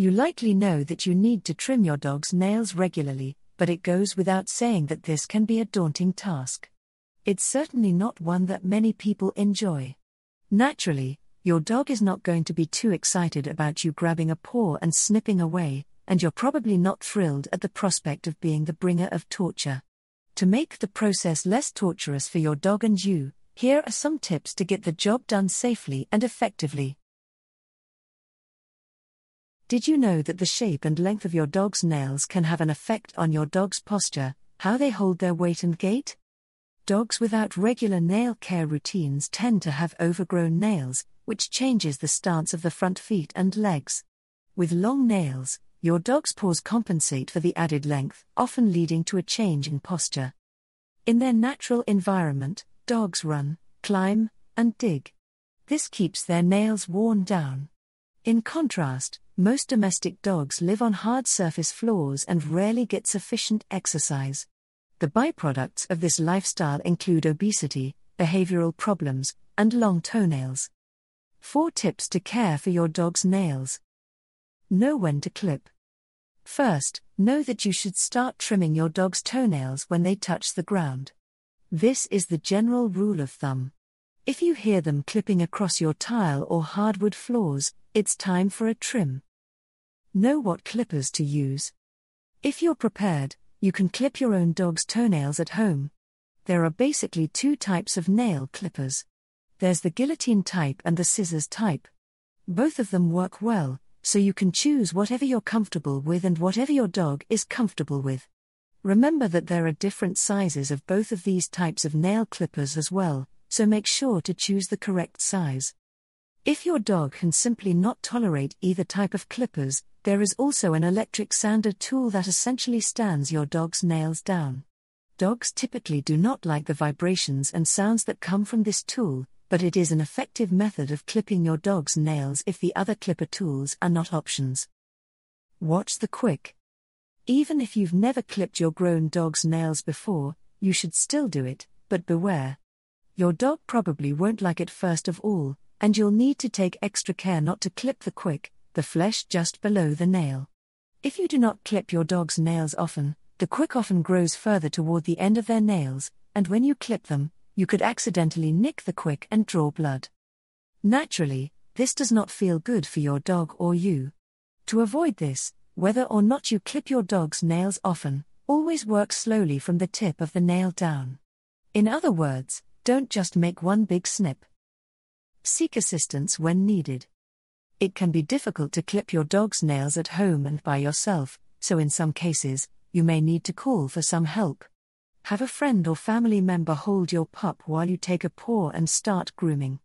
You likely know that you need to trim your dog's nails regularly, but it goes without saying that this can be a daunting task. It's certainly not one that many people enjoy. Naturally, your dog is not going to be too excited about you grabbing a paw and snipping away, and you're probably not thrilled at the prospect of being the bringer of torture. To make the process less torturous for your dog and you, here are some tips to get the job done safely and effectively. Did you know that the shape and length of your dog's nails can have an effect on your dog's posture, how they hold their weight and gait? Dogs without regular nail care routines tend to have overgrown nails, which changes the stance of the front feet and legs. With long nails, your dog's paws compensate for the added length, often leading to a change in posture. In their natural environment, dogs run, climb, and dig. This keeps their nails worn down. In contrast, most domestic dogs live on hard surface floors and rarely get sufficient exercise. The byproducts of this lifestyle include obesity, behavioral problems, and long toenails. 4 tips to care for your dog's nails. Know when to clip. First, know that you should start trimming your dog's toenails when they touch the ground. This is the general rule of thumb. If you hear them clipping across your tile or hardwood floors, it's time for a trim. Know what clippers to use. If you're prepared, you can clip your own dog's toenails at home. There are basically two types of nail clippers there's the guillotine type and the scissors type. Both of them work well, so you can choose whatever you're comfortable with and whatever your dog is comfortable with. Remember that there are different sizes of both of these types of nail clippers as well, so make sure to choose the correct size. If your dog can simply not tolerate either type of clippers, there is also an electric sander tool that essentially stands your dog's nails down. Dogs typically do not like the vibrations and sounds that come from this tool, but it is an effective method of clipping your dog's nails if the other clipper tools are not options. Watch the quick. Even if you've never clipped your grown dog's nails before, you should still do it, but beware. Your dog probably won't like it first of all, and you'll need to take extra care not to clip the quick, the flesh just below the nail. If you do not clip your dog's nails often, the quick often grows further toward the end of their nails, and when you clip them, you could accidentally nick the quick and draw blood. Naturally, this does not feel good for your dog or you. To avoid this, whether or not you clip your dog's nails often, always work slowly from the tip of the nail down. In other words, don't just make one big snip. Seek assistance when needed. It can be difficult to clip your dog's nails at home and by yourself, so in some cases, you may need to call for some help. Have a friend or family member hold your pup while you take a paw and start grooming.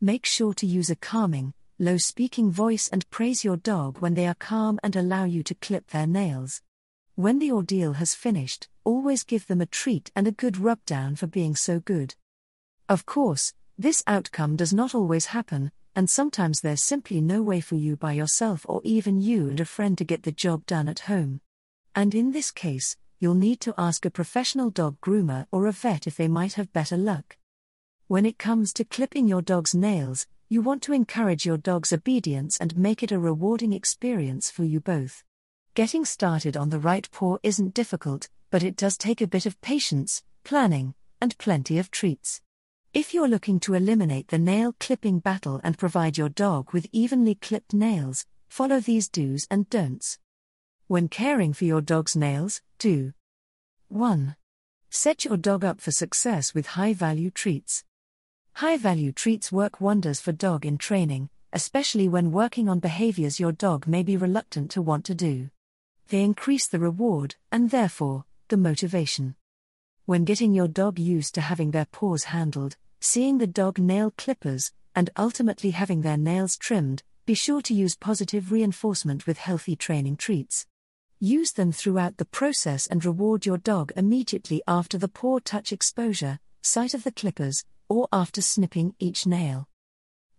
Make sure to use a calming, low speaking voice and praise your dog when they are calm and allow you to clip their nails. When the ordeal has finished, always give them a treat and a good rub down for being so good. Of course, this outcome does not always happen, and sometimes there's simply no way for you by yourself or even you and a friend to get the job done at home. And in this case, you'll need to ask a professional dog groomer or a vet if they might have better luck. When it comes to clipping your dog's nails, you want to encourage your dog's obedience and make it a rewarding experience for you both. Getting started on the right paw isn't difficult, but it does take a bit of patience, planning, and plenty of treats. If you're looking to eliminate the nail clipping battle and provide your dog with evenly clipped nails, follow these do's and don'ts. When caring for your dog's nails, do 1. Set your dog up for success with high value treats. High value treats work wonders for dog in training, especially when working on behaviors your dog may be reluctant to want to do. They increase the reward, and therefore, the motivation. When getting your dog used to having their paws handled, seeing the dog nail clippers, and ultimately having their nails trimmed, be sure to use positive reinforcement with healthy training treats. Use them throughout the process and reward your dog immediately after the paw touch exposure, sight of the clippers, or after snipping each nail.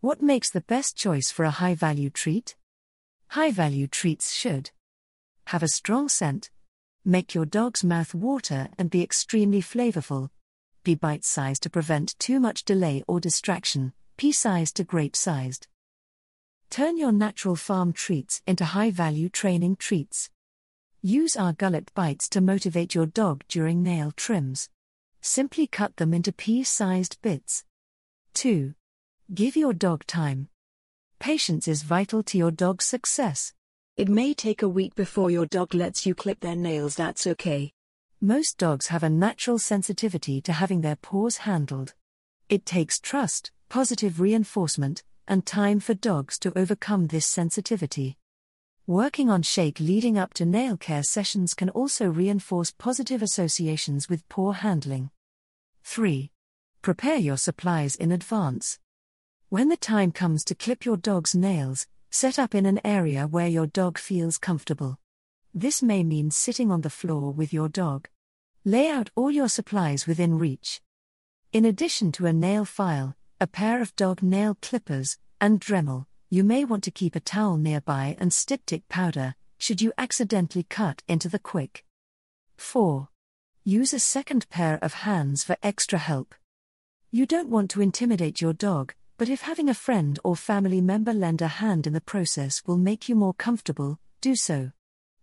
What makes the best choice for a high value treat? High value treats should have a strong scent, make your dog's mouth water and be extremely flavorful, be bite sized to prevent too much delay or distraction, pea sized to grape sized. Turn your natural farm treats into high value training treats. Use our gullet bites to motivate your dog during nail trims. Simply cut them into pea sized bits. 2. Give your dog time. Patience is vital to your dog's success. It may take a week before your dog lets you clip their nails, that's okay. Most dogs have a natural sensitivity to having their paws handled. It takes trust, positive reinforcement, and time for dogs to overcome this sensitivity. Working on shake leading up to nail care sessions can also reinforce positive associations with paw handling. 3. Prepare your supplies in advance. When the time comes to clip your dog's nails, set up in an area where your dog feels comfortable. This may mean sitting on the floor with your dog. Lay out all your supplies within reach. In addition to a nail file, a pair of dog nail clippers, and Dremel, you may want to keep a towel nearby and styptic powder, should you accidentally cut into the quick. 4. Use a second pair of hands for extra help. You don't want to intimidate your dog, but if having a friend or family member lend a hand in the process will make you more comfortable, do so.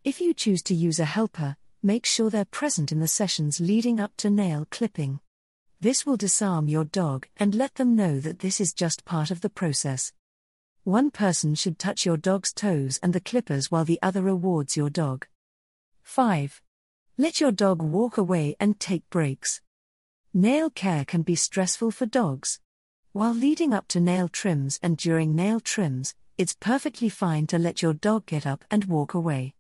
If you choose to use a helper, make sure they're present in the sessions leading up to nail clipping. This will disarm your dog and let them know that this is just part of the process. One person should touch your dog's toes and the clippers while the other rewards your dog. 5. Let your dog walk away and take breaks. Nail care can be stressful for dogs. While leading up to nail trims and during nail trims, it's perfectly fine to let your dog get up and walk away.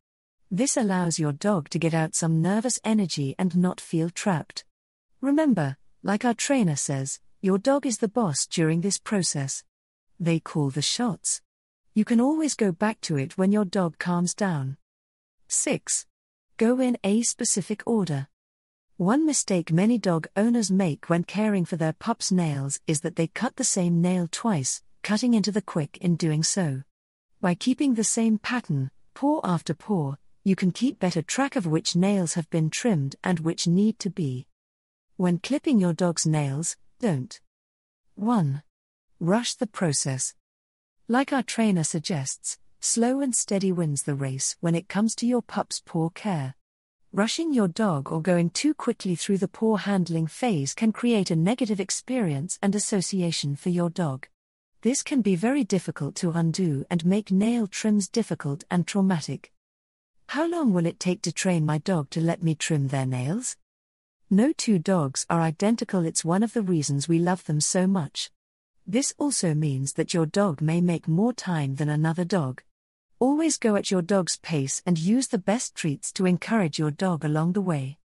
This allows your dog to get out some nervous energy and not feel trapped. Remember, like our trainer says, your dog is the boss during this process. They call the shots. You can always go back to it when your dog calms down. 6. Go in a specific order. One mistake many dog owners make when caring for their pup's nails is that they cut the same nail twice, cutting into the quick in doing so. By keeping the same pattern, paw after paw, you can keep better track of which nails have been trimmed and which need to be. When clipping your dog's nails, don't 1. Rush the process. Like our trainer suggests, slow and steady wins the race when it comes to your pup's paw care. Rushing your dog or going too quickly through the paw handling phase can create a negative experience and association for your dog. This can be very difficult to undo and make nail trims difficult and traumatic. How long will it take to train my dog to let me trim their nails? No two dogs are identical, it's one of the reasons we love them so much. This also means that your dog may make more time than another dog. Always go at your dog's pace and use the best treats to encourage your dog along the way.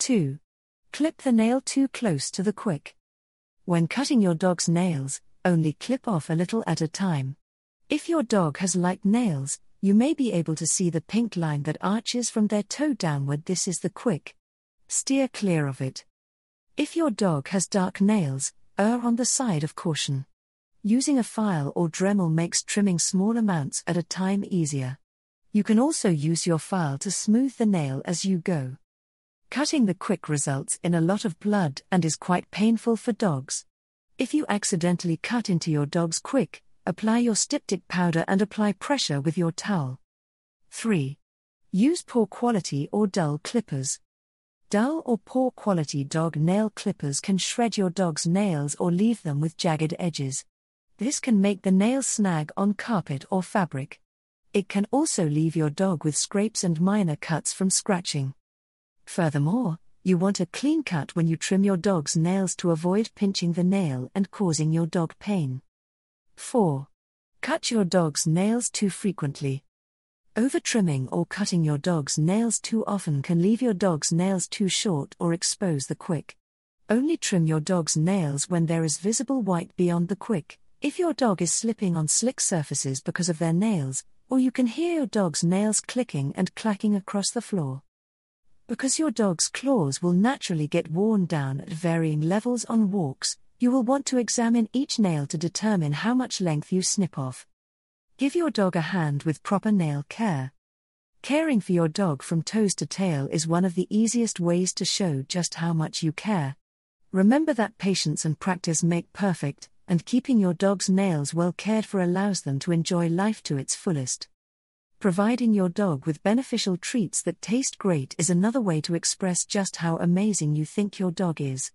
2. Clip the nail too close to the quick. When cutting your dog's nails, only clip off a little at a time. If your dog has light nails, you may be able to see the pink line that arches from their toe downward. This is the quick. Steer clear of it. If your dog has dark nails, err on the side of caution. Using a file or Dremel makes trimming small amounts at a time easier. You can also use your file to smooth the nail as you go. Cutting the quick results in a lot of blood and is quite painful for dogs. If you accidentally cut into your dog's quick, apply your styptic powder and apply pressure with your towel. 3. Use poor quality or dull clippers. Dull or poor quality dog nail clippers can shred your dog's nails or leave them with jagged edges. This can make the nail snag on carpet or fabric. It can also leave your dog with scrapes and minor cuts from scratching. Furthermore, you want a clean cut when you trim your dog's nails to avoid pinching the nail and causing your dog pain. 4. Cut your dog's nails too frequently. Over trimming or cutting your dog's nails too often can leave your dog's nails too short or expose the quick. Only trim your dog's nails when there is visible white beyond the quick. If your dog is slipping on slick surfaces because of their nails, or you can hear your dog's nails clicking and clacking across the floor. Because your dog's claws will naturally get worn down at varying levels on walks, you will want to examine each nail to determine how much length you snip off. Give your dog a hand with proper nail care. Caring for your dog from toes to tail is one of the easiest ways to show just how much you care. Remember that patience and practice make perfect, and keeping your dog's nails well cared for allows them to enjoy life to its fullest. Providing your dog with beneficial treats that taste great is another way to express just how amazing you think your dog is.